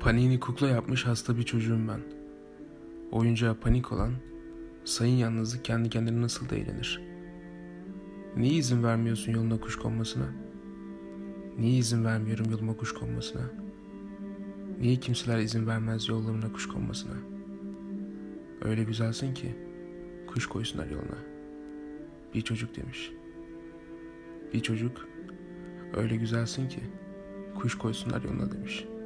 Panini kukla yapmış hasta bir çocuğum ben. Oyuncağa panik olan, sayın yalnızlık kendi kendine nasıl da eğlenir. Niye izin vermiyorsun yoluna kuş konmasına? Niye izin vermiyorum yoluma kuş konmasına? Niye kimseler izin vermez yollarına kuş konmasına? Öyle güzelsin ki kuş koysunlar yoluna. Bir çocuk demiş. Bir çocuk öyle güzelsin ki kuş koysunlar yoluna demiş.''